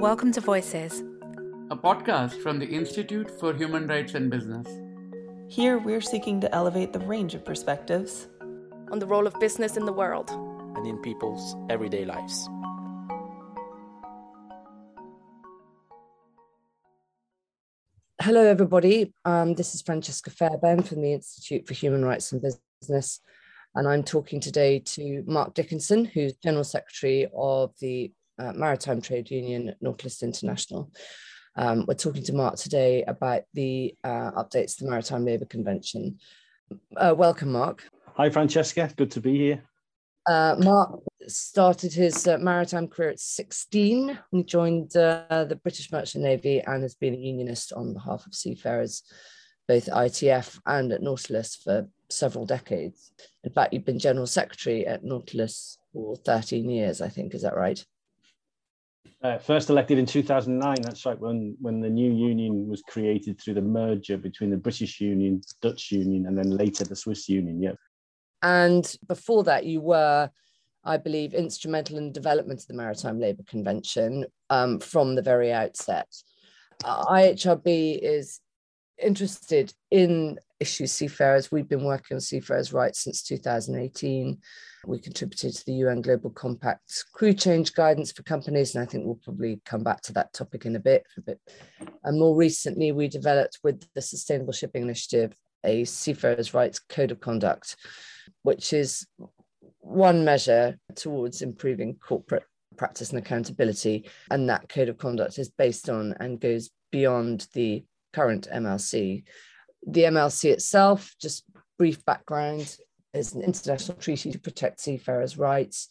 Welcome to Voices, a podcast from the Institute for Human Rights and Business. Here, we're seeking to elevate the range of perspectives on the role of business in the world and in people's everyday lives. Hello, everybody. Um, this is Francesca Fairbairn from the Institute for Human Rights and Business. And I'm talking today to Mark Dickinson, who's General Secretary of the uh, Maritime Trade Union, Nautilus International. Um, we're talking to Mark today about the uh, updates to the Maritime Labour Convention. Uh, welcome, Mark. Hi, Francesca. Good to be here. Uh, Mark started his uh, maritime career at 16 he joined uh, the British Merchant Navy and has been a unionist on behalf of seafarers, both ITF and at Nautilus for several decades. In fact, you've been General Secretary at Nautilus for 13 years, I think. Is that right? Uh, first elected in 2009. That's right, when when the new union was created through the merger between the British Union, Dutch Union, and then later the Swiss Union. Yeah. And before that, you were, I believe, instrumental in the development of the Maritime Labour Convention um, from the very outset. Uh, IHRB is interested in issues seafarers. We've been working on seafarers' rights since 2018. We contributed to the UN Global Compact crew change guidance for companies, and I think we'll probably come back to that topic in a bit. A bit. And more recently, we developed with the Sustainable Shipping Initiative a seafarers' rights code of conduct, which is one measure towards improving corporate practice and accountability. And that code of conduct is based on and goes beyond the current MLC. The MLC itself, just brief background, is an international treaty to protect seafarers' rights,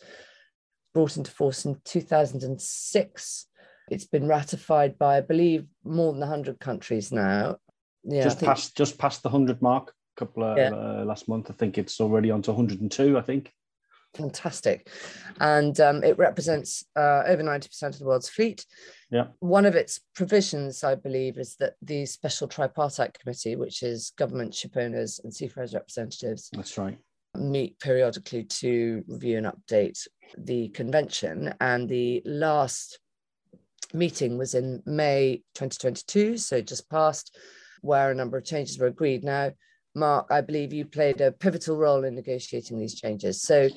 brought into force in 2006. It's been ratified by, I believe, more than 100 countries now. Yeah, just past just past the 100 mark a couple of yeah. uh, last month. I think it's already on to 102, I think. Fantastic. And um, it represents uh, over 90% of the world's fleet. Yeah. One of its provisions, I believe, is that the Special Tripartite Committee, which is government, ship owners, and seafarers representatives, that's right, meet periodically to review and update the convention. And the last meeting was in May 2022, so just passed, where a number of changes were agreed. Now, Mark, I believe you played a pivotal role in negotiating these changes. So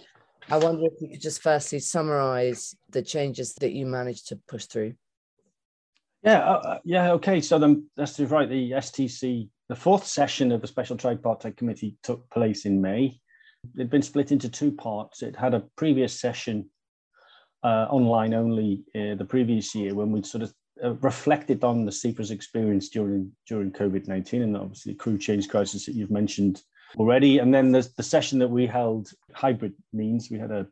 I wonder if you could just firstly summarize the changes that you managed to push through. Yeah, uh, uh yeah, okay. So then that's right. The STC, the fourth session of the Special Tripartite Committee took place in May. It'd been split into two parts. It had a previous session uh, online only uh, the previous year when we sort of uh, reflected on the seafarers' experience during during COVID nineteen and obviously the crew change crisis that you've mentioned already. And then there's the session that we held hybrid means we had a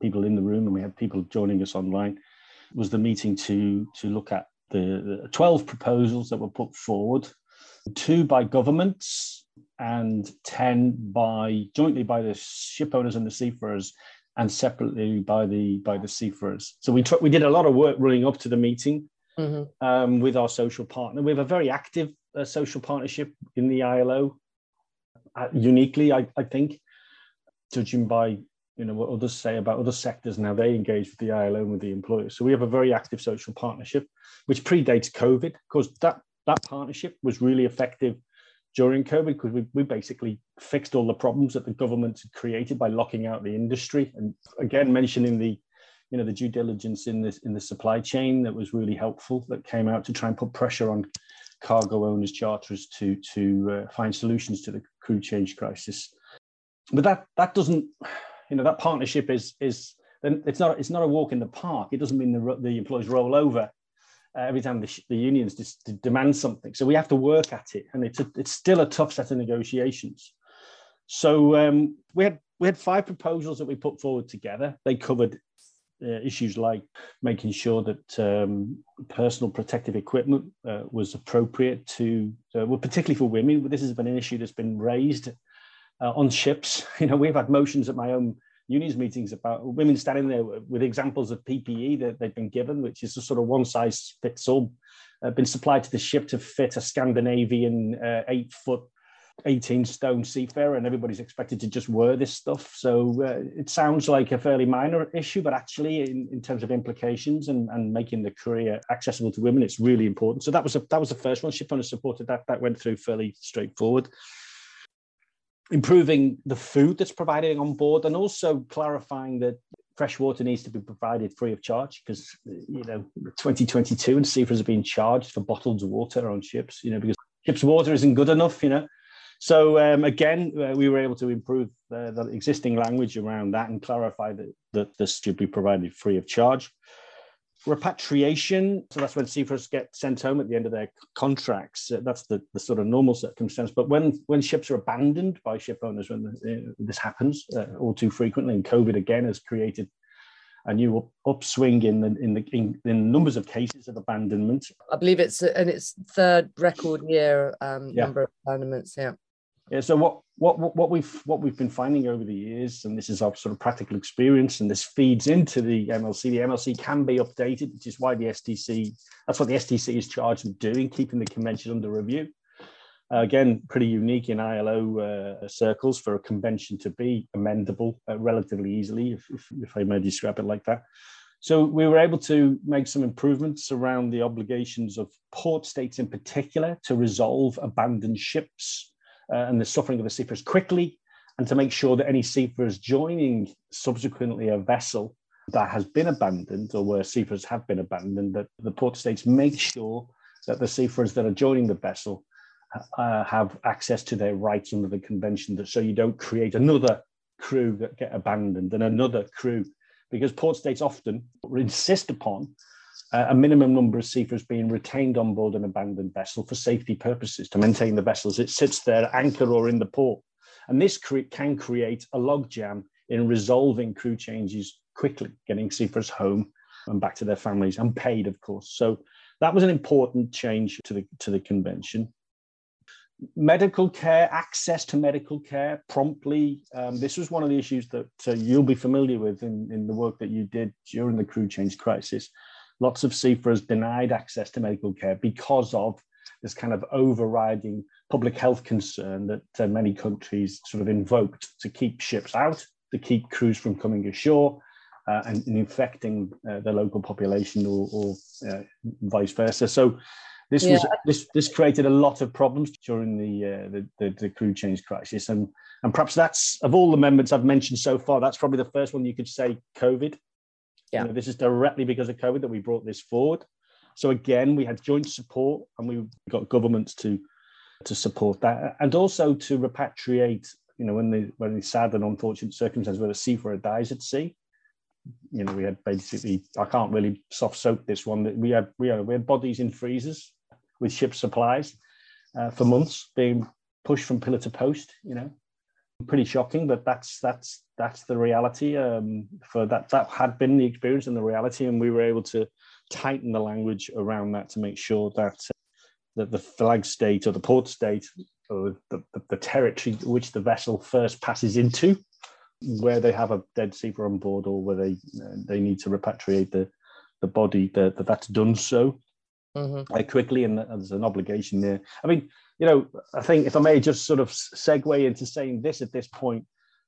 people in the room and we had people joining us online was the meeting to to look at the, the 12 proposals that were put forward two by governments and 10 by jointly by the ship owners and the seafarers and separately by the by the seafarers so we we did a lot of work running up to the meeting mm-hmm. um, with our social partner we have a very active uh, social partnership in the ilo uh, uniquely I, I think judging by you know what others say about other sectors and how they engage with the ilo and with the employers so we have a very active social partnership which predates covid because that that partnership was really effective during COVID because we, we basically fixed all the problems that the government had created by locking out the industry. And again, mentioning the, you know, the due diligence in this in the supply chain that was really helpful that came out to try and put pressure on cargo owners, charterers to to uh, find solutions to the crew change crisis. But that that doesn't, you know, that partnership is is it's not it's not a walk in the park. It doesn't mean the the employees roll over uh, every time the, the unions just demand something. So we have to work at it, and it's a, it's still a tough set of negotiations. So um, we had we had five proposals that we put forward together. They covered uh, issues like making sure that um, personal protective equipment uh, was appropriate to, uh, well, particularly for women. This has been an issue that's been raised uh, on ships. You know, we've had motions at my own unions meetings about women standing there with examples of PPE that they've been given, which is a sort of one size fits all, uh, been supplied to the ship to fit a Scandinavian uh, eight foot 18 stone seafarer and everybody's expected to just wear this stuff. So uh, it sounds like a fairly minor issue, but actually in, in terms of implications and, and making the career accessible to women, it's really important. So that was a, that was the first one. Shipowners supported that. That went through fairly straightforward. Improving the food that's provided on board and also clarifying that fresh water needs to be provided free of charge because you know 2022 and seafarers are being charged for bottled water on ships you know because ships water isn't good enough you know so um, again, uh, we were able to improve uh, the existing language around that and clarify that, that this should be provided free of charge. Repatriation, so that's when seafarers get sent home at the end of their contracts. Uh, that's the, the sort of normal circumstance. But when, when ships are abandoned by ship owners, when the, this happens uh, all too frequently, and COVID again has created a new upswing in the in the in, in, numbers of cases of abandonment. I believe it's and it's third record year um, yeah. number of abandonments. Yeah. Yeah, so what, what what we've what we've been finding over the years, and this is our sort of practical experience, and this feeds into the MLC. The MLC can be updated, which is why the STC. That's what the STC is charged with doing, keeping the convention under review. Uh, again, pretty unique in ILO uh, circles for a convention to be amendable uh, relatively easily, if, if, if I may describe it like that. So we were able to make some improvements around the obligations of port states in particular to resolve abandoned ships and the suffering of the seafarers quickly, and to make sure that any seafarers joining subsequently a vessel that has been abandoned or where seafarers have been abandoned, that the port states make sure that the seafarers that are joining the vessel uh, have access to their rights under the convention, that so you don't create another crew that get abandoned and another crew, because port states often insist upon a minimum number of seafarers being retained on board an abandoned vessel for safety purposes to maintain the vessel as it sits there anchored or in the port. And this cre- can create a logjam in resolving crew changes quickly, getting seafarers home and back to their families and paid, of course. So that was an important change to the to the convention. Medical care, access to medical care promptly. Um, this was one of the issues that uh, you'll be familiar with in, in the work that you did during the crew change crisis lots of seafarers denied access to medical care because of this kind of overriding public health concern that uh, many countries sort of invoked to keep ships out, to keep crews from coming ashore uh, and, and, infecting uh, the local population or, or uh, vice versa. So this yeah. was this this created a lot of problems during the, uh, the, the the crew change crisis, and and perhaps that's of all the amendments I've mentioned so far, that's probably the first one you could say COVID yeah. You know, this is directly because of COVID that we brought this forward. So again, we had joint support and we got governments to to support that and also to repatriate, you know, when the when the sad and unfortunate circumstances where a seafarer dies at sea. You know, we had basically I can't really soft soap this one. That we had we had we had bodies in freezers with ship supplies uh, for months being pushed from pillar to post, you know, pretty shocking, but that's that's that's the reality. Um, for that that had been the experience and the reality, and we were able to tighten the language around that to make sure that uh, that the flag state or the port state or the, the, the, territory which the vessel first passes into, where they have a dead seafarer on board or where they uh, they need to repatriate the the body, that, that that's done so mm-hmm. uh, quickly, and there's an obligation there. I mean, you know, I think if I may just sort of segue into saying this at this point,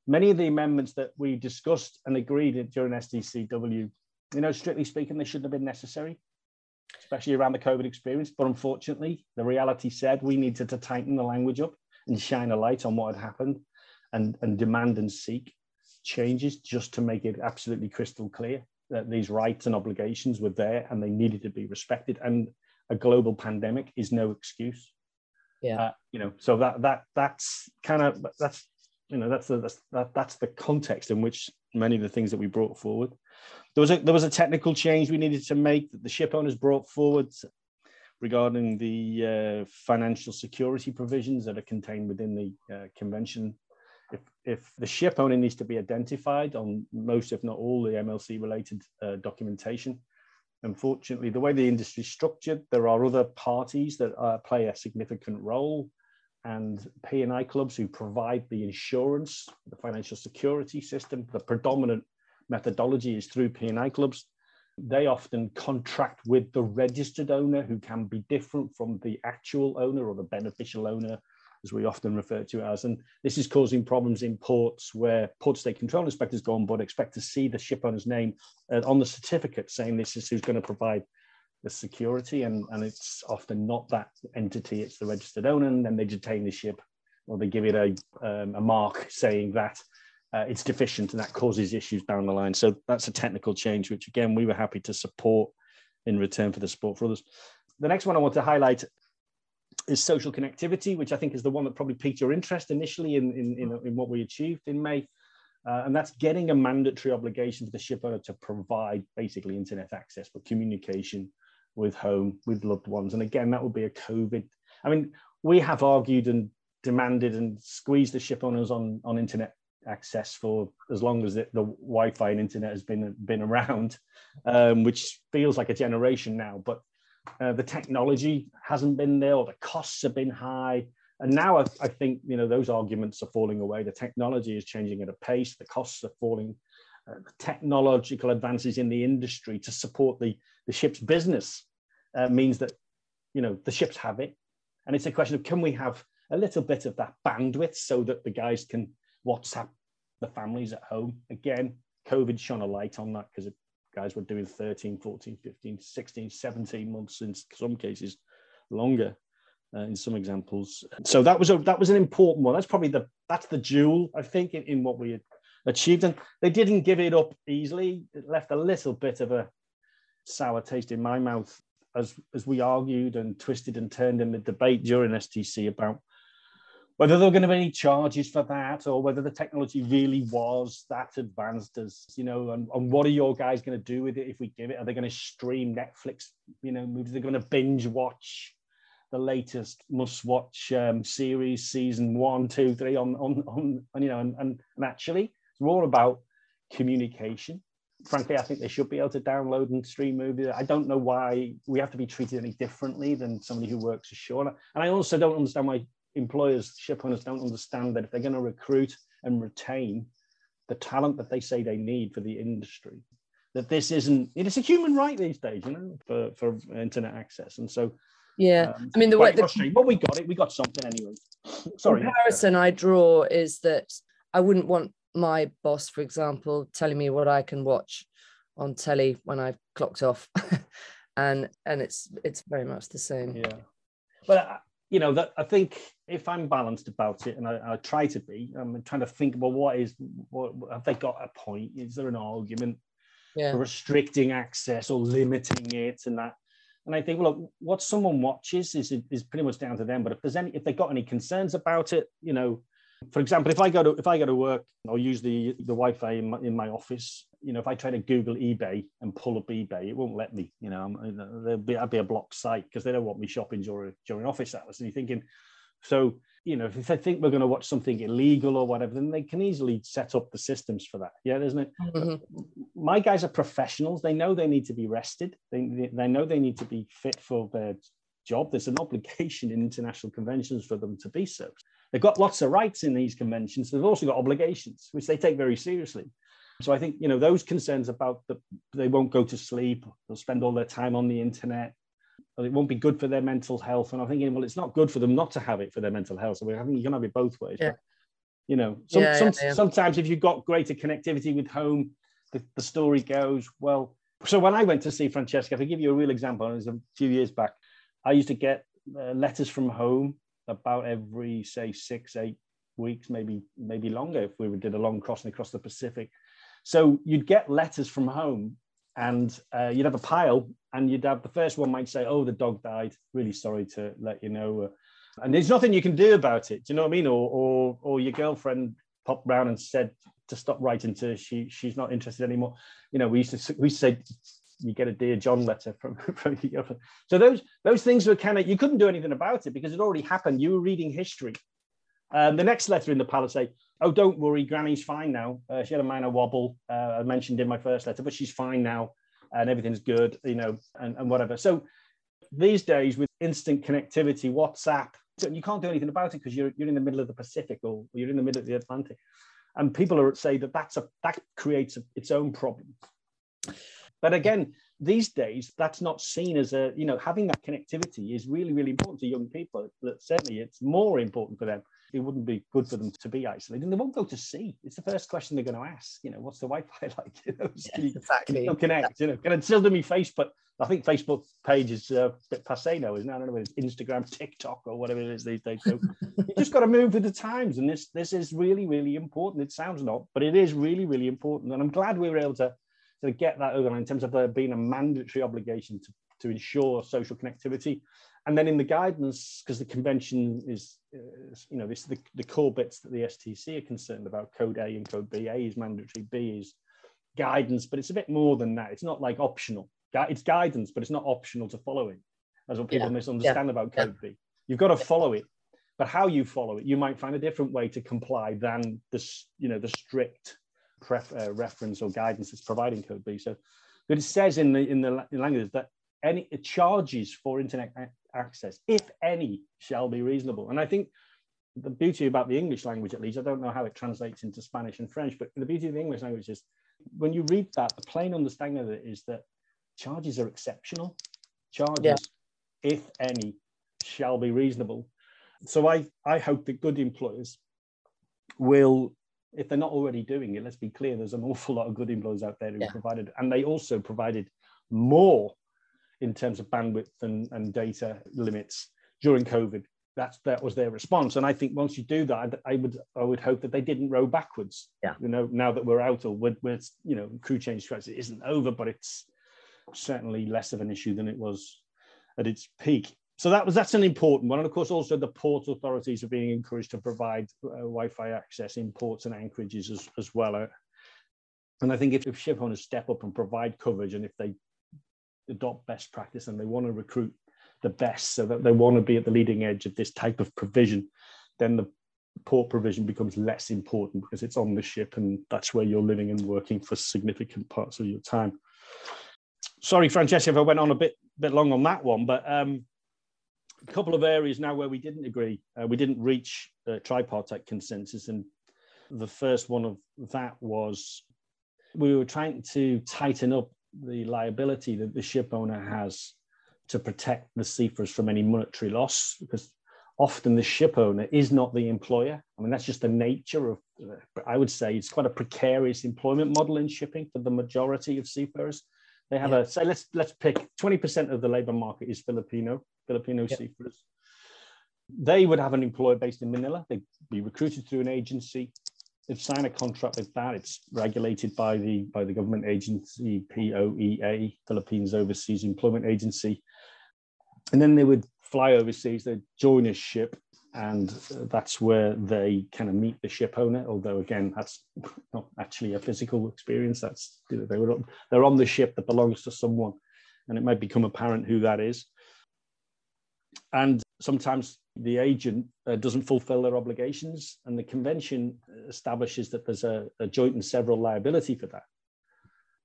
many of the amendments that we discussed and agreed during SDCW, you know, strictly speaking, they shouldn't have been necessary, especially around the COVID experience. But unfortunately, the reality said we needed to tighten the language up and shine a light on what had happened and, and demand and seek changes just to make it absolutely crystal clear that these rights and obligations were there and they needed to be respected. And a global pandemic is no excuse yeah uh, you know so that that that's kind of that's you know that's the that's, that, that's the context in which many of the things that we brought forward. There was a there was a technical change we needed to make that the ship owners brought forward regarding the uh, financial security provisions that are contained within the uh, convention. If, if the ship owner needs to be identified on most if not all the mlc related uh, documentation Unfortunately, the way the industry is structured, there are other parties that uh, play a significant role and P&I clubs who provide the insurance, the financial security system. The predominant methodology is through P&I clubs. They often contract with the registered owner who can be different from the actual owner or the beneficial owner as we often refer to as. And this is causing problems in ports where port state control inspectors go on board, expect to see the ship owner's name uh, on the certificate saying this is who's going to provide the security. And, and it's often not that entity, it's the registered owner. And then they detain the ship or they give it a, um, a mark saying that uh, it's deficient and that causes issues down the line. So that's a technical change, which again, we were happy to support in return for the support for Others. The next one I want to highlight is social connectivity, which I think is the one that probably piqued your interest initially in, in, in, in what we achieved in May. Uh, and that's getting a mandatory obligation for the ship owner to provide basically internet access for communication with home, with loved ones. And again, that would be a COVID. I mean, we have argued and demanded and squeezed the ship owners on, on internet access for as long as the, the Wi-Fi and internet has been been around, um, which feels like a generation now. But uh, the technology hasn't been there, or the costs have been high. And now I, I, think you know those arguments are falling away. The technology is changing at a pace. The costs are falling. Uh, the technological advances in the industry to support the the ship's business uh, means that you know the ships have it, and it's a question of can we have a little bit of that bandwidth so that the guys can WhatsApp the families at home. Again, COVID shone a light on that because guys were doing 13, 14, 15, 16, 17 months in some cases longer uh, in some examples. So that was a that was an important one. That's probably the that's the jewel I think in, in what we achieved. And they didn't give it up easily. It left a little bit of a sour taste in my mouth as as we argued and twisted and turned in the debate during STC about whether there were going to be any charges for that or whether the technology really was that advanced as you know and, and what are your guys going to do with it if we give it? Are they going to stream netflix? You know movies? They're going to binge watch the latest must watch um, series season one two three on on, on, on you know and, and, and actually it's more about communication frankly i think they should be able to download and stream movies i don't know why we have to be treated any differently than somebody who works ashore and i also don't understand why employers, ship owners don't understand that if they're going to recruit and retain the talent that they say they need for the industry, that this isn't, it is a human right these days, you know, for, for internet access. And so, yeah, um, I mean, the way, the, but we got it, we got something anyway. Sorry. comparison I draw is that I wouldn't want my boss, for example, telling me what I can watch on telly when I've clocked off. and and it's it's very much the same. Yeah. But uh, you know that I think if I'm balanced about it, and I, I, try to be, I'm trying to think about what is what have they got a point? Is there an argument yeah. for restricting access or limiting it and that? And I think, well, look, what someone watches is is pretty much down to them. But if there's any, if they've got any concerns about it, you know, for example, if I go to if I go to work or use the the Wi-Fi in my, in my office, you know, if I try to Google eBay and pull up eBay, it won't let me. You know, there'll be that'd be a blocked site because they don't want me shopping during during office hours. And you're thinking, so you know, if they think we're going to watch something illegal or whatever, then they can easily set up the systems for that. Yeah, isn't it? Mm-hmm. My guys are professionals. They know they need to be rested. They they know they need to be fit for their job. There's an obligation in international conventions for them to be so. They've got lots of rights in these conventions. They've also got obligations, which they take very seriously. So I think you know those concerns about that they won't go to sleep, they'll spend all their time on the internet, it won't be good for their mental health. And I'm thinking, well, it's not good for them not to have it for their mental health. So I think you can have it both ways. Yeah. But, you know, some, yeah, some, yeah, sometimes if you've got greater connectivity with home, the, the story goes well. So when I went to see Francesca, to give you a real example, it was a few years back. I used to get uh, letters from home about every say six, eight weeks, maybe maybe longer if we did a long crossing across the Pacific. So you'd get letters from home and uh, you'd have a pile and you'd have the first one might say, oh, the dog died. Really sorry to let you know. And there's nothing you can do about it. Do you know what I mean? Or, or, or your girlfriend popped round and said to stop writing to she she's not interested anymore. You know, we used to we used to say you get a dear John letter from, from your girlfriend. So those those things were kind of you couldn't do anything about it because it already happened. You were reading history. Um, the next letter in the pile say, "Oh, don't worry, Granny's fine now. Uh, she had a minor wobble. Uh, I mentioned in my first letter, but she's fine now, and everything's good. You know, and, and whatever." So these days, with instant connectivity, WhatsApp, you can't do anything about it because you're you're in the middle of the Pacific or you're in the middle of the Atlantic, and people are say that that's a that creates a, its own problem. But again, these days, that's not seen as a, you know, having that connectivity is really, really important to young people. That certainly it's more important for them. It wouldn't be good for them to be isolated. And they won't go to sea. It's the first question they're going to ask. You know, what's the Wi-Fi like? You know, Yes, can you, exactly. can you connect? You know, can I still do me face? But I think Facebook page is uh, a bit passe now, isn't it? I don't know whether it's Instagram, TikTok, or whatever it is these days. So you just got to move with the times, and this this is really really important. It sounds not, but it is really really important, and I'm glad we were able to to get that over in terms of there being a mandatory obligation to to ensure social connectivity, and then in the guidance because the convention is, is you know this the, the core bits that the STC are concerned about code A and code B. A is mandatory, B is guidance, but it's a bit more than that. It's not like optional. It's guidance, but it's not optional to follow it. That's what people Yeah, misunderstand about yeah. code B. You've got to follow it, but how you follow it, you might find a different way to comply than this, you know, the strict pref, uh, reference or guidance that's providing code B. So, but it says in the in the language that any charges for internet access, if any, shall be reasonable. And I think the beauty about the English language, at least, I don't know how it translates into Spanish and French, but the beauty of the English language is when you read that, the plain understanding of it is that charges are exceptional. Charges, Yeah. if any, shall be reasonable. So I, I hope that good employers will, if they're not already doing it, let's be clear, there's an awful lot of good employers out there who Yeah. provided, and they also provided more in terms of bandwidth and, and data limits during COVID. That's that was their response, and I think once you do that, I would I would hope that they didn't row backwards. Yeah. You know, now that we're out or we're, we're you know crew change crisis isn't over, but it's certainly less of an issue than it was at its peak. So that was that's an important one, and of course also the port authorities are being encouraged to provide uh, Wi-Fi access in ports and anchorages as, as well. Uh, and I think if, if ship owners step up and provide coverage, and if they adopt best practice and they want to recruit the best, so that they want to be at the leading edge of this type of provision, then the port provision becomes less important because it's on the ship and that's where you're living and working for significant parts of your time. Sorry, Francesca, if I went on a bit bit long on that one, but um, a couple of areas now where we didn't agree, uh, we didn't reach uh, tripartite consensus, and the first one of that was we were trying to tighten up the liability that the ship owner has to protect the seafarers from any monetary loss because often the ship owner is not the employer. I mean, that's just the nature of, uh, I would say it's quite a precarious employment model in shipping for the majority of seafarers. They have a, say, let's, let's pick 20% of the labor market is Filipino, Filipino Yeah. seafarers. They would have an employer based in Manila. They'd be recruited through an agency. They'd sign a contract with that. It's regulated by the by the government agency POEA, Philippines Overseas Employment Agency. And then they would fly overseas. They'd join a ship, and uh, that's where they kind of meet the ship owner. Although again, that's not actually a physical experience. That's you know, they were they're on the ship that belongs to someone, and it might become apparent who that is. And sometimes the agent uh, doesn't fulfill their obligations, and the convention establishes that there's a, a joint and several liability for that.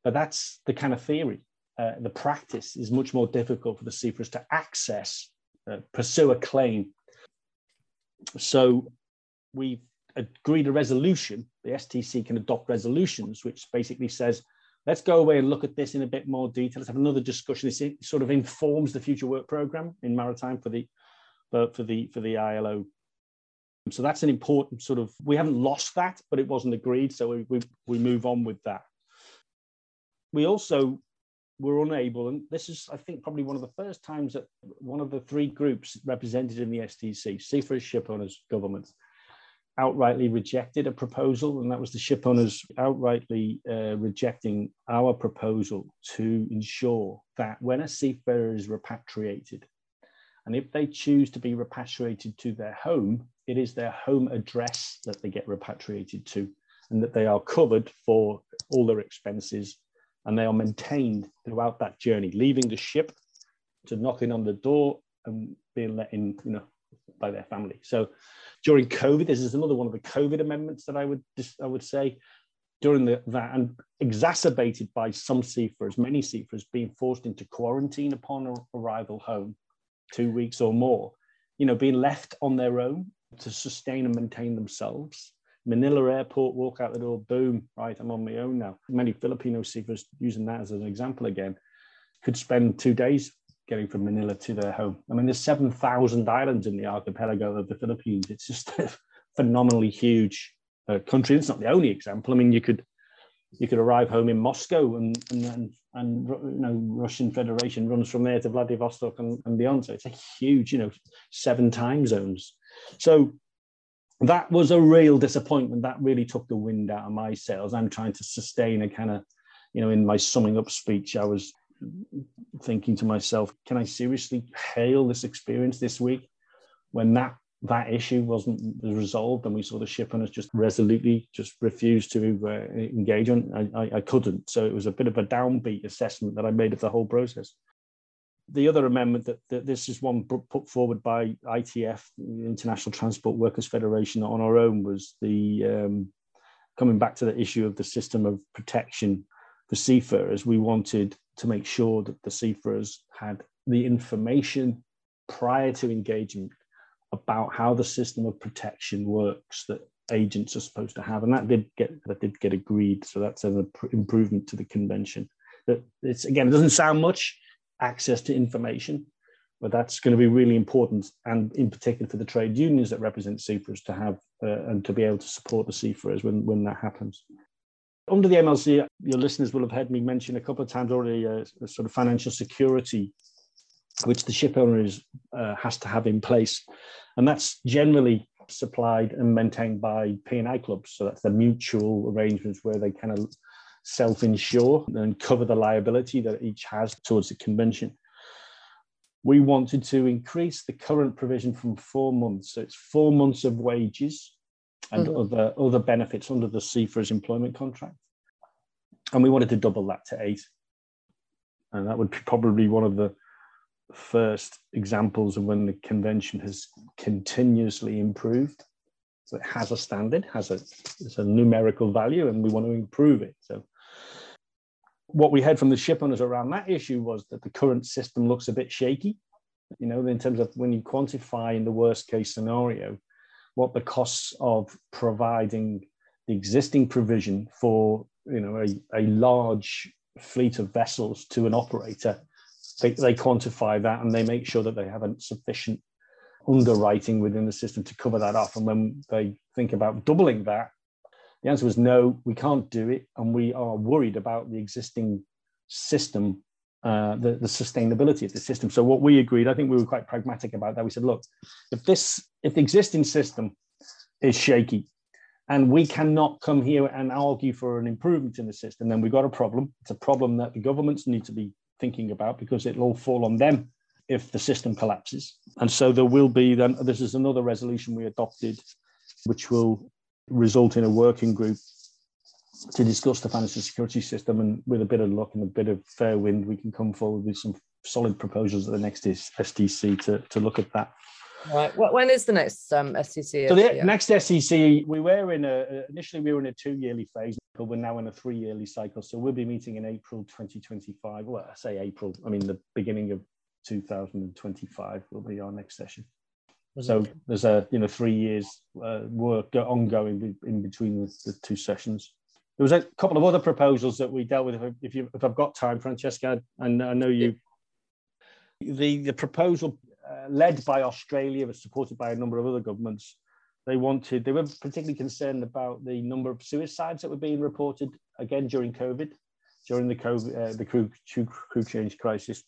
But that's the kind of theory. Uh, the practice is much more difficult for the seafarers to access, uh, pursue a claim. So we've agreed a resolution. The STC can adopt resolutions, which basically says, let's go away and look at this in a bit more detail. Let's have another discussion. This sort of informs the future work program in maritime for the for, for the for the ILO. So that's an important sort of. We haven't lost that, but it wasn't agreed. So we we, we move on with that. We also were unable, and this is, I think, probably one of the first times that one of the three groups represented in the STC, seafarers, ship owners, governments, outrightly rejected a proposal, and that was the ship owners outrightly uh, rejecting our proposal to ensure that when a seafarer is repatriated, and if they choose to be repatriated to their home, it is their home address that they get repatriated to, and that they are covered for all their expenses and they are maintained throughout that journey, leaving the ship to knocking on the door and being let in, you know, by their family. So during COVID, this is another one of the COVID amendments that I would I would say during the, that and exacerbated by some seafarers, many seafarers being forced into quarantine upon arrival home, two weeks or more, you know, being left on their own to sustain and maintain themselves. Manila airport, walk out the door, boom, right, I'm on my own now. Many Filipino seafarers using that as an example again. could spend two days getting from Manila to their home. I mean, there's 7,000 islands in the archipelago of the Philippines. It's just a phenomenally huge uh, country. It's not the only example. I mean, you could you could arrive home in Moscow and and and, and you know Russian Federation runs from there to Vladivostok and, and beyond. So it's a huge, you know, seven time zones. So that was a real disappointment. That really took the wind out of my sails. I'm trying to sustain a kind of, you know, in my summing up speech, I was thinking to myself, can I seriously hail this experience this week when that that issue wasn't resolved and we saw the ship owners just resolutely just refused to uh, engage on? I, I, I couldn't. So it was a bit of a downbeat assessment that i made of the whole process. The other amendment that, that this is one put forward by itf international transport workers federation on our own was the um, coming back to the issue of the system of protection for seafarers. We wanted to make sure that the seafarers had the information prior to engagement about how the system of protection works that agents are supposed to have, and that did get that did get agreed. So that's an improvement to the convention. That it's again, it doesn't sound much access to information, but that's going to be really important, and in particular for the trade unions that represent seafarers to have uh, and to be able to support the seafarers when when that happens. Under the MLC, your listeners will have heard me mention a couple of times already a, uh, sort of financial security which the ship owner is, uh, has to have in place. And that's generally supplied and maintained by P&I clubs. So that's the mutual arrangements where they kind of self-insure and cover the liability that each has towards the convention. We wanted to increase the current provision from four months. So it's four months of wages and mm-hmm. other, other benefits under the seafarers employment contract. And we wanted to double that to eight. And that would be probably one of the first examples of when the convention has continuously improved. So it has a standard, has a, it's a numerical value, and we want to improve it. So what we heard from the ship owners around that issue was that the current system looks a bit shaky. You know, in terms of when you quantify in the worst case scenario what the costs of providing the existing provision for you know a, a large fleet of vessels to an operator they, they quantify that and they make sure that they have a sufficient underwriting within the system to cover that off. And when they think about doubling that, the answer was no, we can't do it. And we are worried about the existing system, uh, the, the sustainability of the system. So what we agreed, I think we were quite pragmatic about that. We said, look, if this, if the existing system is shaky and we cannot come here and argue for an improvement in the system, then we've got a problem. It's a problem that the governments need to be thinking about because it'll all fall on them if the system collapses. And so there will be then, this is another resolution we adopted, which will result in a working group to discuss the financial security system. And with a bit of luck and a bit of fair wind, we can come forward with some solid proposals at the next STC to, to look at that. Right. When is the next um, STC? So the yeah. next STC, we were in a initially we were in a two yearly phase, but we're now in a three yearly cycle. So we'll be meeting in April 2025. Well, I say April. I mean the beginning of 2025 will be our next session. So there's a you know three years uh, work ongoing in between the, the, two sessions. There was a couple of other proposals that we dealt with. If, if you if I've got time, Francesca, and I know you. The the proposal uh, led by Australia, but supported by a number of other governments. They wanted, they were particularly concerned about the number of suicides that were being reported again during COVID, during the COVID, uh, the crew, crew change crisis.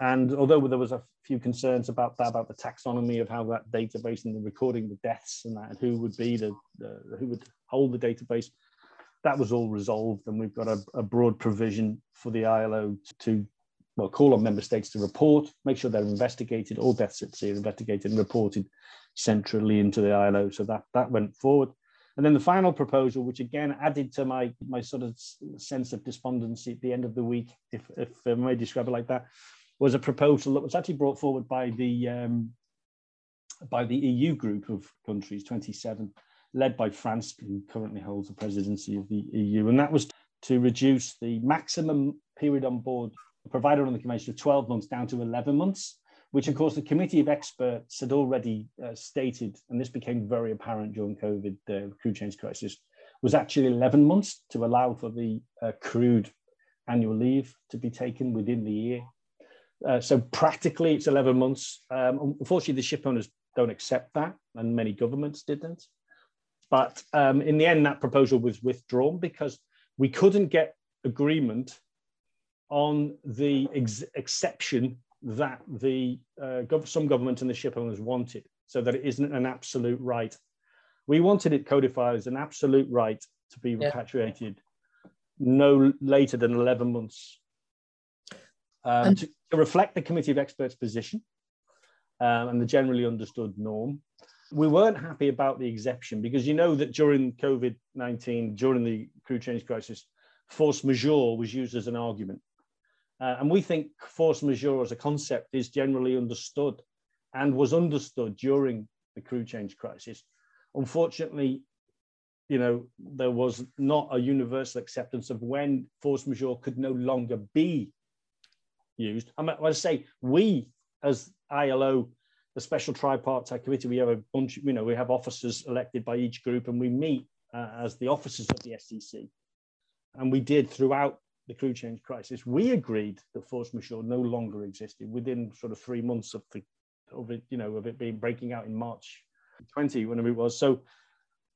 And although there was a few concerns about that, about the taxonomy of how that database and the recording the deaths and that, and who would be the, the who would hold the database, that was all resolved. And we've got a, a broad provision for the ILO to well, call on member states to report, make sure they're investigated, all deaths at sea are investigated and reported centrally into the ILO. So that, that went forward. And then the final proposal, which again added to my, my sort of sense of despondency at the end of the week, if, if I may describe it like that, was a proposal that was actually brought forward by the, um, by the EU group of countries, 27, led by France, who currently holds the presidency of the EU. And that was to reduce the maximum period on board provided on the convention of 12 months down to 11 months, which of course the committee of experts had already uh, stated, and this became very apparent during COVID, the crew change crisis, was actually 11 months to allow for the uh, crewed annual leave to be taken within the year. Uh, so practically, it's 11 months. Um, unfortunately, the ship owners don't accept that, and many governments didn't. But um, in the end, that proposal was withdrawn because we couldn't get agreement on the ex- exception that the uh, gov- some government and the ship owners wanted, so that it isn't an absolute right. We wanted it codified as an absolute right to be Yeah. repatriated no later than 11 months um, to, to reflect the committee of experts position um, and the generally understood norm. We weren't happy about the exception because you know that during COVID 19, during the crew change crisis, force majeure was used as an argument. Uh, and we think force majeure as a concept is generally understood and was understood during the crew change crisis. Unfortunately, you know, there was not a universal acceptance of when force majeure could no longer be used. I might say we, as ILO, the special tripartite committee, we have a bunch, you know, we have officers elected by each group and we meet uh, as the officers of the STC. And we did throughout the crew change crisis. We agreed that force majeure no longer existed within sort of three months of the of it, you know, of it being breaking out in March 20, whenever it was. So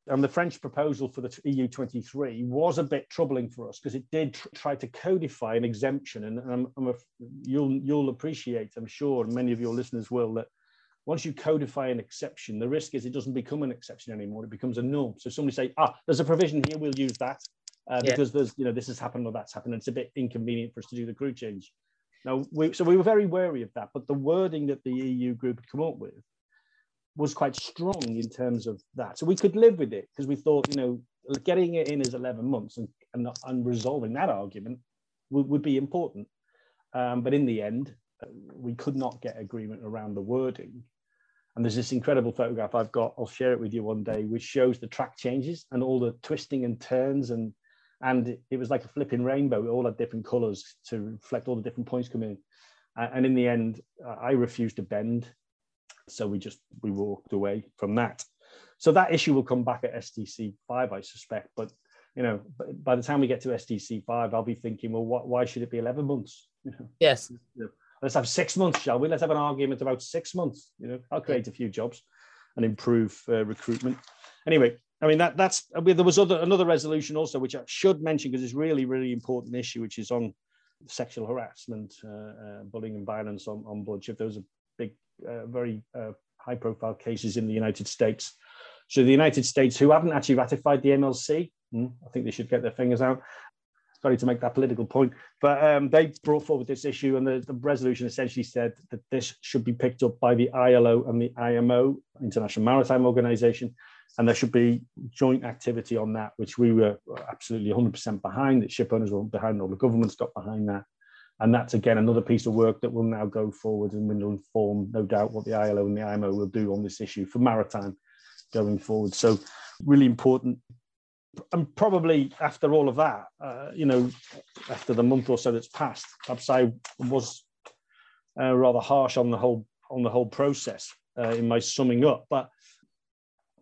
and the French proposal for the EU23 was a bit troubling for us because it did tr- try to codify an exemption, and I'm, I'm a, you'll you'll appreciate, I'm sure, and many of your listeners will, that once you codify an exception, the risk is it doesn't become an exception anymore; it becomes a norm. So somebody say, "Ah, there's a provision here, we'll use that uh, Yeah. because there's you know this has happened or that's happened, and it's a bit inconvenient for us to do the crew change." Now, we, so we were very wary of that, but the wording that the EU group had come up with was quite strong in terms of that. So we could live with it because we thought, you know, getting it in as 11 months and, and, and resolving that argument would, would be important. Um, but in the end, uh, we could not get agreement around the wording. And there's this incredible photograph I've got, I'll share it with you one day, which shows the track changes and all the twisting and turns. And, and it was like a flipping rainbow, it all had different colors to reflect all the different points coming in. And in the end, I refused to bend so we just we walked away from that so that issue will come back at stc 5 i suspect but you know by the time we get to stc 5 i'll be thinking well what, why should it be 11 months you know, Yes. Let's have six months shall we let's have an argument about six months you know i'll create a few jobs and improve uh, recruitment anyway i mean that that's I mean, there was other another resolution also which i should mention because it's really really important issue which is on sexual harassment uh, uh, bullying and violence on, on ship those are big uh, very uh, high profile cases in the United States. So the United States, who haven't actually ratified the MLC, hmm, I think they should get their fingers out. Sorry to make that political point, but um, they brought forward this issue, and the, the resolution essentially said that this should be picked up by the ILO and the IMO, International Maritime Organization, and there should be joint activity on that, which we were absolutely 100% behind. That ship owners were behind, all the governments got behind that. And that's again another piece of work that will now go forward and will inform, no doubt, what the ILO and the IMO will do on this issue for maritime going forward. So, really important. And probably after all of that, uh, you know, after the month or so that's passed, perhaps I was uh, rather harsh on the whole on the whole process uh, in my summing up. But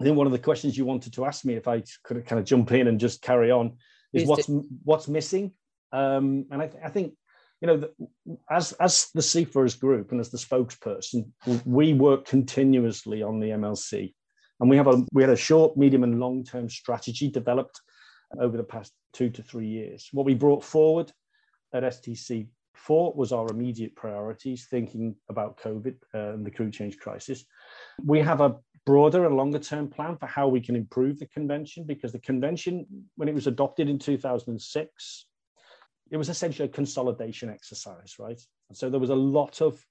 I think one of the questions you wanted to ask me, if I could kind of jump in and just carry on, is Please what's what's missing. Um, and I, I think you know, the, as as the Seafarers Group and as the spokesperson, we work continuously on the MLC, and we have a we had a short, medium, and long term strategy developed over the past two to three years. What we brought forward at STC four was our immediate priorities, thinking about COVID uh, and the crew change crisis. We have a broader and longer term plan for how we can improve the convention because the convention, when it was adopted in 2006, it was essentially a consolidation exercise, right? And so there was a lot of,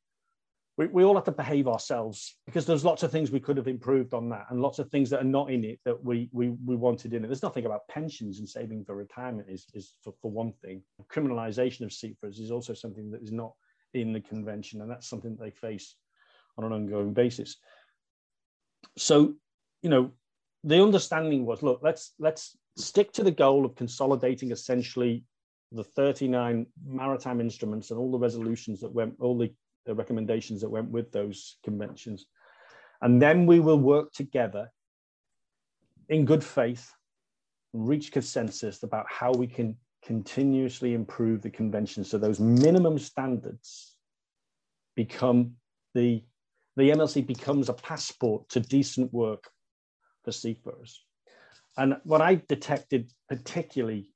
we, we all have to behave ourselves because there's lots of things we could have improved on that and lots of things that are not in it that we we, we wanted in it. There's nothing about pensions and saving for retirement is, is for, for one thing. Criminalization of seafarers is also something that is not in the convention and that's something that they face on an ongoing basis. So, you know, the understanding was, look, let's let's stick to the goal of consolidating essentially the 39 maritime instruments and all the resolutions that went, all the, the, recommendations that went with those conventions. And then we will work together in good faith, reach consensus about how we can continuously improve the convention so those minimum standards become the the MLC becomes a passport to decent work for seafarers. And what I detected particularly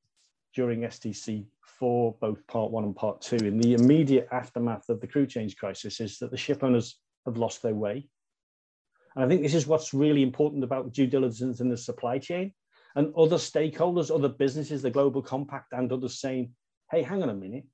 during STC for both part one and part two in the immediate aftermath of the crew change crisis is that the ship owners have lost their way. And I think this is what's really important about due diligence in the supply chain and other stakeholders, other businesses, the Global Compact, and others saying, hey, hang on a minute.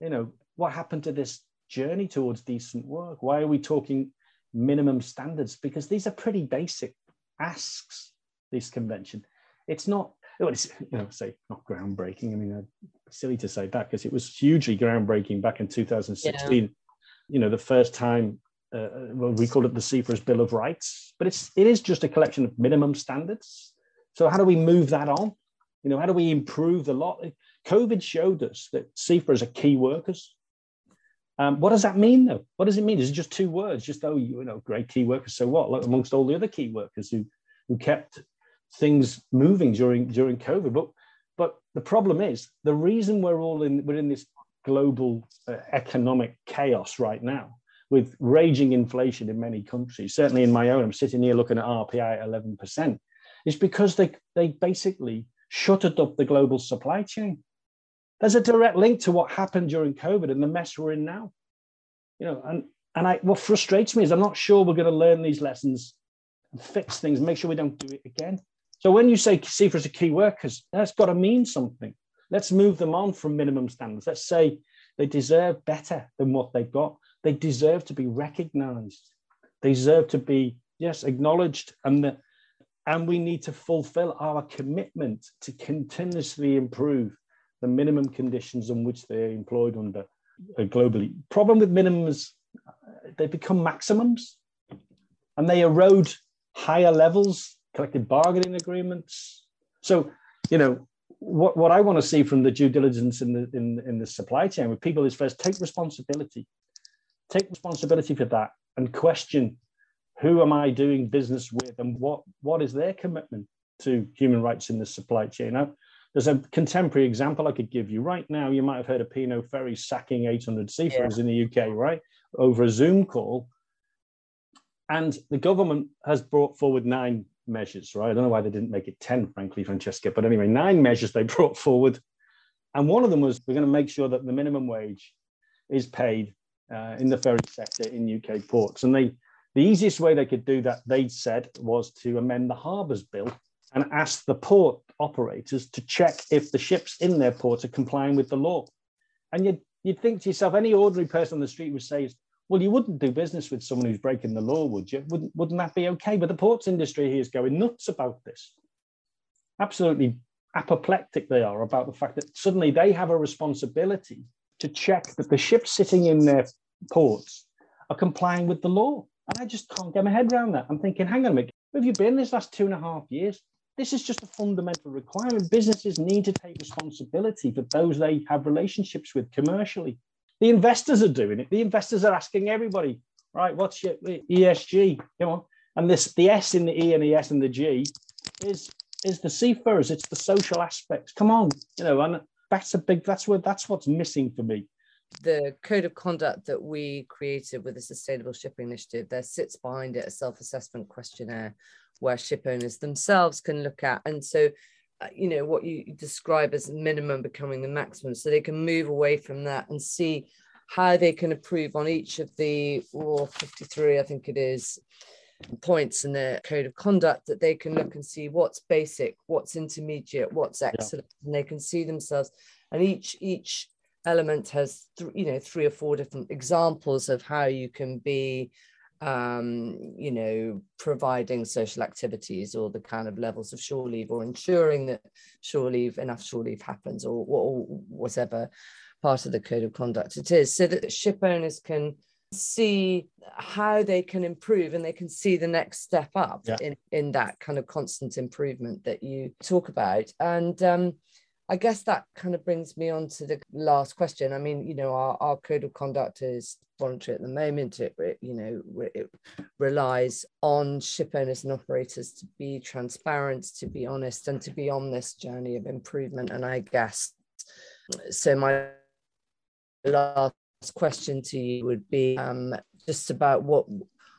You know, what happened to this journey towards decent work? Why are we talking minimum standards? Because these are pretty basic asks, this convention. It's not, it's, you know, say not groundbreaking. I mean, uh, silly to say that because it was hugely groundbreaking back in 2016. Yeah. You know, the first time, uh, well, we call it the Seafarers Bill of Rights, but it's it is just a collection of minimum standards so how do we move that on? You know, how do we improve the lot? COVID showed us that seafarers are key workers. Um, what does that mean, though? What does it mean? Is it just two words? Just oh, you know, great key workers. So what? Like amongst all the other key workers who who kept things moving during during COVID. But but the problem is the reason we're all in we're in this global uh, economic chaos right now with raging inflation in many countries. Certainly in my own, I'm sitting here looking at RPI at 11 percent is because they, they basically shuttered up the global supply chain. There's a direct link to what happened during COVID and the mess we're in now. You know, and and I what frustrates me is I'm not sure we're going to learn these lessons and fix things, make sure we don't do it again. So when you say seafarers are key workers, that's got to mean something. Let's move them on from minimum standards. Let's say they deserve better than what they've got. They deserve to be recognized. They deserve to be, yes, acknowledged. And the, and we need to fulfill our commitment to continuously improve the minimum conditions on which they're employed under uh, globally. Problem with minimums, they become maximums and they erode higher levels, collective bargaining agreements. So, you know, what, what I want to see from the due diligence in the in, in the supply chain with people is first take responsibility. Take responsibility for that and question who am I doing business with and what, what is their commitment to human rights in the supply chain? Now, there's a contemporary example I could give you. Right now, you might have heard of P&O Ferry sacking 800 seafarers yeah. in the UK, right? Over a Zoom call. And the government has brought forward nine measures, right? I don't know why they didn't make it 10, frankly, Francesca, but anyway, nine measures they brought forward. And one of them was we're going to make sure that the minimum wage is paid uh, in the ferry sector in UK ports. And they the easiest way they could do that, they said, was to amend the harbours bill and ask the port operators to check if the ships in their ports are complying with the law. And you'd, you'd think to yourself, any ordinary person on the street would say, well, you wouldn't do business with someone who's breaking the law, would you? Wouldn't, wouldn't that be okay? But the ports industry here is going nuts about this. Absolutely apoplectic they are about the fact that suddenly they have a responsibility to check that the ships sitting in their ports are complying with the law. And I just can't get my head around that. I'm thinking, hang on a minute, where have you been this last two and a half years? This is just a fundamental requirement. Businesses need to take responsibility for those they have relationships with commercially. The investors are doing it. The investors are asking everybody, right, what's your ESG? You know, and this the S in the E and the S and the G is is the seafarers. It's the social aspects. Come on, you know, and that's a big. That's what that's what's missing for me the code of conduct that we created with the Sustainable Shipping Initiative, there sits behind it a self assessment questionnaire where ship owners themselves can look at. And so, Uh, you know, what you describe as minimum becoming the maximum. So they can move away from that and see how they can improve on each of the or 53, I think it is, points in the code of conduct that they can look and see what's basic, what's intermediate, what's excellent, yeah. and they can see themselves. And each each element has th- you know three or four different examples of how you can be um, you know, providing social activities or the kind of levels of shore leave or ensuring that shore leave, enough shore leave happens or, or whatever part of the code of conduct it is, so that ship owners can see how they can improve and they can see the next step up yeah. in, in that kind of constant improvement that you talk about. And um, I guess that kind of brings me on to the last question. I mean, you know, our, our code of conduct is voluntary at the moment. It, you know, it relies on ship owners and operators to be transparent, to be honest, and to be on this journey of improvement. And I guess so. My last question to you would be um, just about what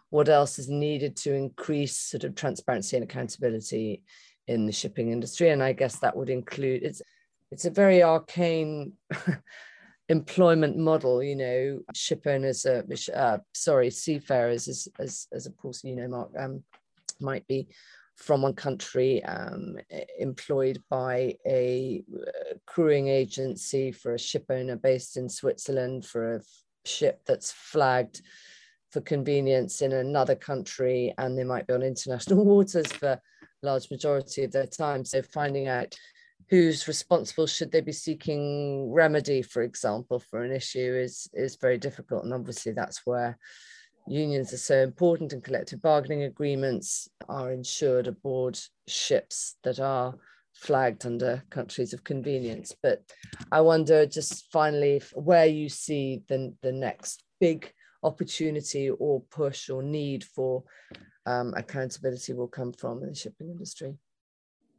what else is needed to increase sort of transparency and accountability in the shipping industry and i guess that would include it's it's a very arcane employment model you know ship owners uh, uh, sorry seafarers as, as as of course you know mark um, might be from one country um, employed by a uh, crewing agency for a ship owner based in Switzerland for a ship that's flagged for convenience in another country and they might be on international waters for large majority of their time. So finding out who's responsible, should they be seeking remedy, for example, for an issue is, is very difficult. And obviously that's where unions are so important and collective bargaining agreements are ensured aboard ships that are flagged under countries of convenience. But I wonder just finally where you see the, the next big opportunity or push or need for um, accountability will come from in the shipping industry?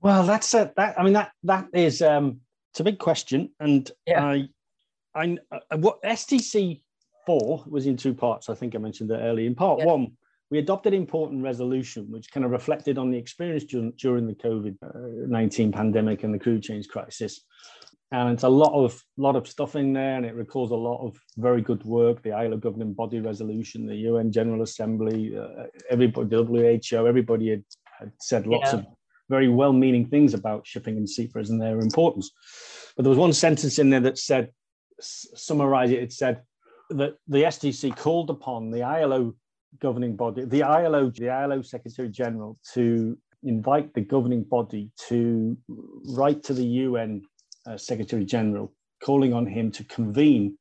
Well, that's a, that. I mean, that that is um, it's a big question, and yeah. I, I, uh, what STC four was in two parts. I think I mentioned that earlier. In part yeah. one, we adopted important resolution, which kind of reflected on the experience during, during the COVID nineteen pandemic and the crew change crisis, and it's a lot of lot of stuff in there and it recalls a lot of very good work the ilo governing body resolution the un general assembly uh, everybody who everybody had, had said lots yeah. of very well-meaning things about shipping and seafarers and their importance but there was one sentence in there that said summarize it it said that the stc called upon the ilo governing body the ilo the ilo secretary general to invite the governing body to write to the un uh, Secretary General, calling on him to convene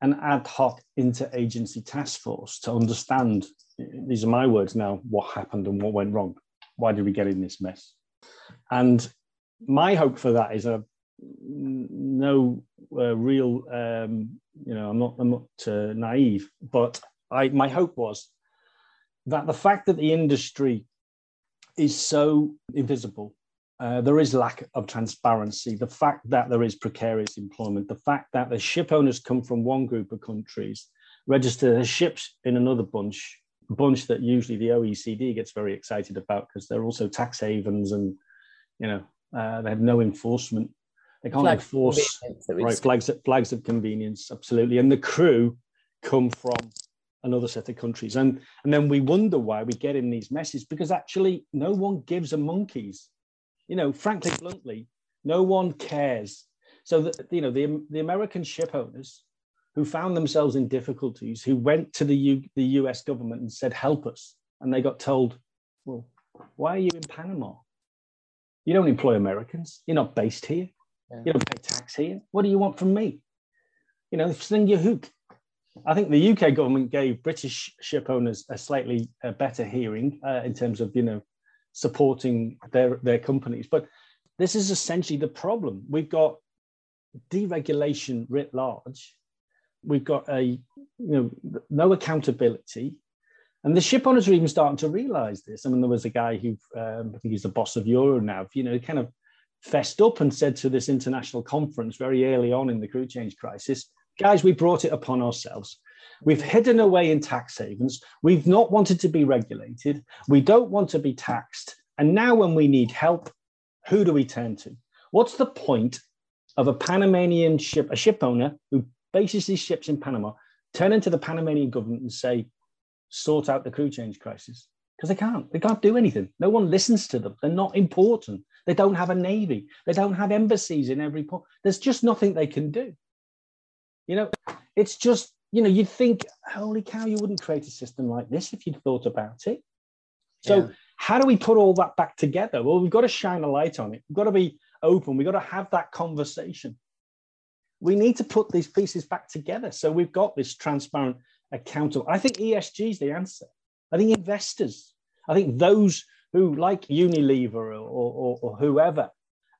an ad hoc interagency task force to understand, these are my words now, what happened and what went wrong. Why did we get in this mess? And my hope for that is a no uh, real, um, you know, I'm not, I'm not uh, naive, but I, my hope was that the fact that the industry is so invisible uh, there is lack of transparency. The fact that there is precarious employment, the fact that the ship owners come from one group of countries, register their ships in another bunch, bunch that usually the OECD gets very excited about because they're also tax havens and you know uh, they have no enforcement. They can't flags enforce right flags flags of convenience, absolutely. And the crew come from another set of countries, and and then we wonder why we get in these messes because actually no one gives a monkeys you know, frankly, bluntly, no one cares. So that you know, the the American ship owners who found themselves in difficulties, who went to the U, the U.S. government and said, "Help us," and they got told, "Well, why are you in Panama? You don't employ Americans. You're not based here. Yeah. You don't pay tax here. What do you want from me? You know, sling your hook." I think the UK government gave British ship owners a slightly uh, better hearing uh, in terms of you know supporting their, their companies. But this is essentially the problem. We've got deregulation writ large. We've got a you know no accountability, and the ship owners are even starting to realise this. I mean, there was a guy who um, I think he's the boss of Euronav. You know, kind of fessed up and said to this international conference very early on in the crew change crisis, guys, we brought it upon ourselves. We've hidden away in tax havens. We've not wanted to be regulated. We don't want to be taxed. And now, when we need help, who do we turn to? What's the point of a Panamanian ship, a ship owner who bases these ships in Panama, turn into the Panamanian government and say, sort out the crew change crisis? Because they can't. They can't do anything. No one listens to them. They're not important. They don't have a navy. They don't have embassies in every port. There's just nothing they can do. You know, it's just you know, you'd think, holy cow, you wouldn't create a system like this if you'd thought about it. So, yeah. how do we put all that back together? Well, we've got to shine a light on it. We've got to be open. We've got to have that conversation. We need to put these pieces back together. So, we've got this transparent, accountable. I think ESG is the answer. I think investors, I think those who, like Unilever or, or, or whoever,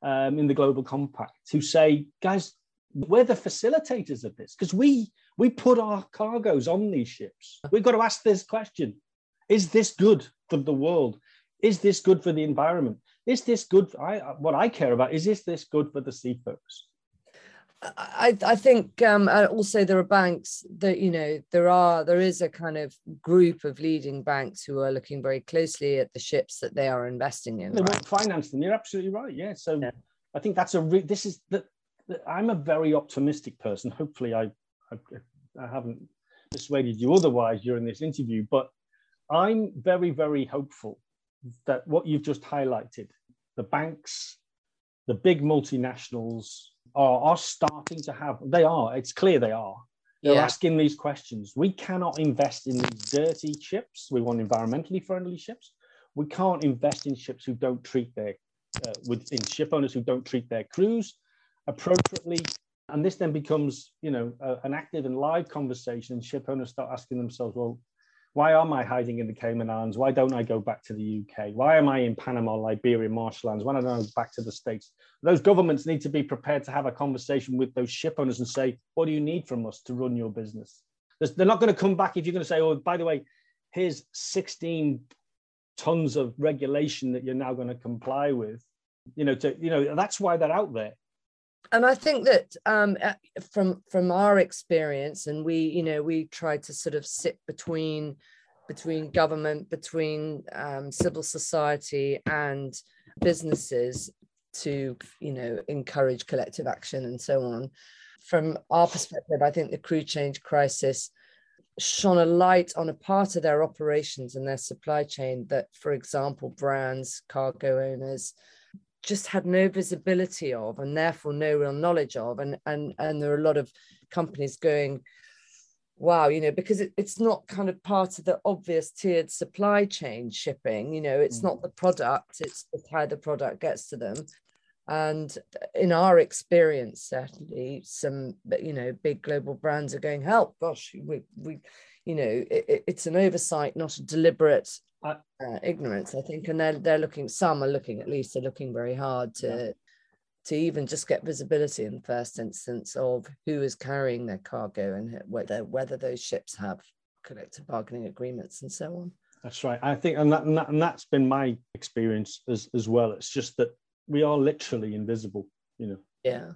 um, in the Global Compact who say, guys, we're the facilitators of this because we we put our cargoes on these ships. We've got to ask this question: Is this good for the world? Is this good for the environment? Is this good? I what I care about is is this good for the seafarers? I, I think um, also there are banks that you know there are there is a kind of group of leading banks who are looking very closely at the ships that they are investing in. They right? won't finance them. You're absolutely right. Yeah. So yeah. I think that's a re- this is that I'm a very optimistic person. Hopefully, I, I I haven't persuaded you otherwise during this interview, but I'm very very hopeful that what you've just highlighted, the banks, the big multinationals are, are starting to have, they are, it's clear they are. They're yeah. asking these questions. We cannot invest in these dirty ships. We want environmentally friendly ships. We can't invest in ships who don't treat their, uh, with in ship owners who don't treat their crews appropriately. And this then becomes, you know, uh, an active and live conversation. Ship owners start asking themselves, well, why am I hiding in the Cayman Islands? Why don't I go back to the UK? Why am I in Panama, Liberia, Marshall Why don't I go back to the States? Those governments need to be prepared to have a conversation with those ship owners and say, what do you need from us to run your business? They're not going to come back if you're going to say, oh, by the way, here's 16 tons of regulation that you're now going to comply with. You know, to, you know, that's why they're out there and I think that um, from from our experience, and we, you know, we try to sort of sit between between government, between um, civil society, and businesses to, you know, encourage collective action and so on. From our perspective, I think the crew change crisis shone a light on a part of their operations and their supply chain that, for example, brands, cargo owners, just had no visibility of and therefore no real knowledge of and and and there are a lot of companies going wow you know because it, it's not kind of part of the obvious tiered supply chain shipping you know it's mm. not the product it's, how the product gets to them and in our experience certainly some you know big global brands are going help gosh we we you know it, it's an oversight not a deliberate uh, ignorance, I think, and they're they're looking. Some are looking, at least, they're looking very hard to yeah. to even just get visibility in the first instance of who is carrying their cargo and whether whether those ships have collective bargaining agreements and so on. That's right. I think, and that, and, that, and that's been my experience as as well. It's just that we are literally invisible. You know. Yeah.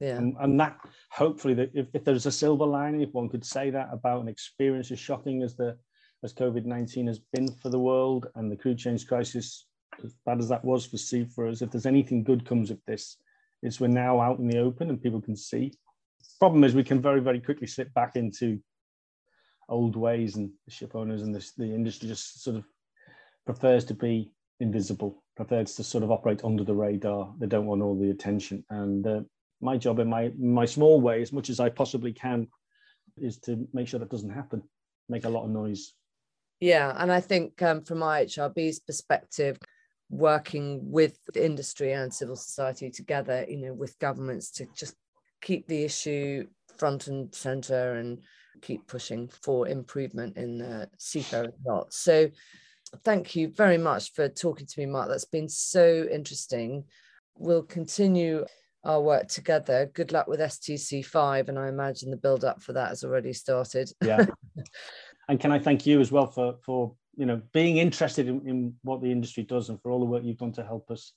Yeah. And, and that hopefully that if, if there's a silver lining, if one could say that about an experience as shocking as the as COVID 19 has been for the world and the crew change crisis, as bad as that was for seafarers, if there's anything good comes of this, it's we're now out in the open and people can see. Problem is, we can very, very quickly slip back into old ways, and the ship owners and the, the industry just sort of prefers to be invisible, prefers to sort of operate under the radar. They don't want all the attention. And uh, my job, in my my small way, as much as I possibly can, is to make sure that doesn't happen. Make a lot of noise. Yeah, and I think um, from IHRB's perspective, working with industry and civil society together, you know, with governments to just keep the issue front and center and keep pushing for improvement in the seafaring lot. So thank you very much for talking to me, Mark. That's been so interesting. We'll continue our work together. Good luck with STC5, and I imagine the build up for that has already started. Yeah. and can I thank you as well for for you know being interested in, in what the industry does and for all the work you've done to help us,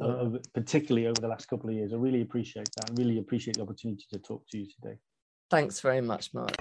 uh, particularly over the last couple of years. I really appreciate that. I really appreciate the opportunity to talk to you today. Thanks very much, Mark.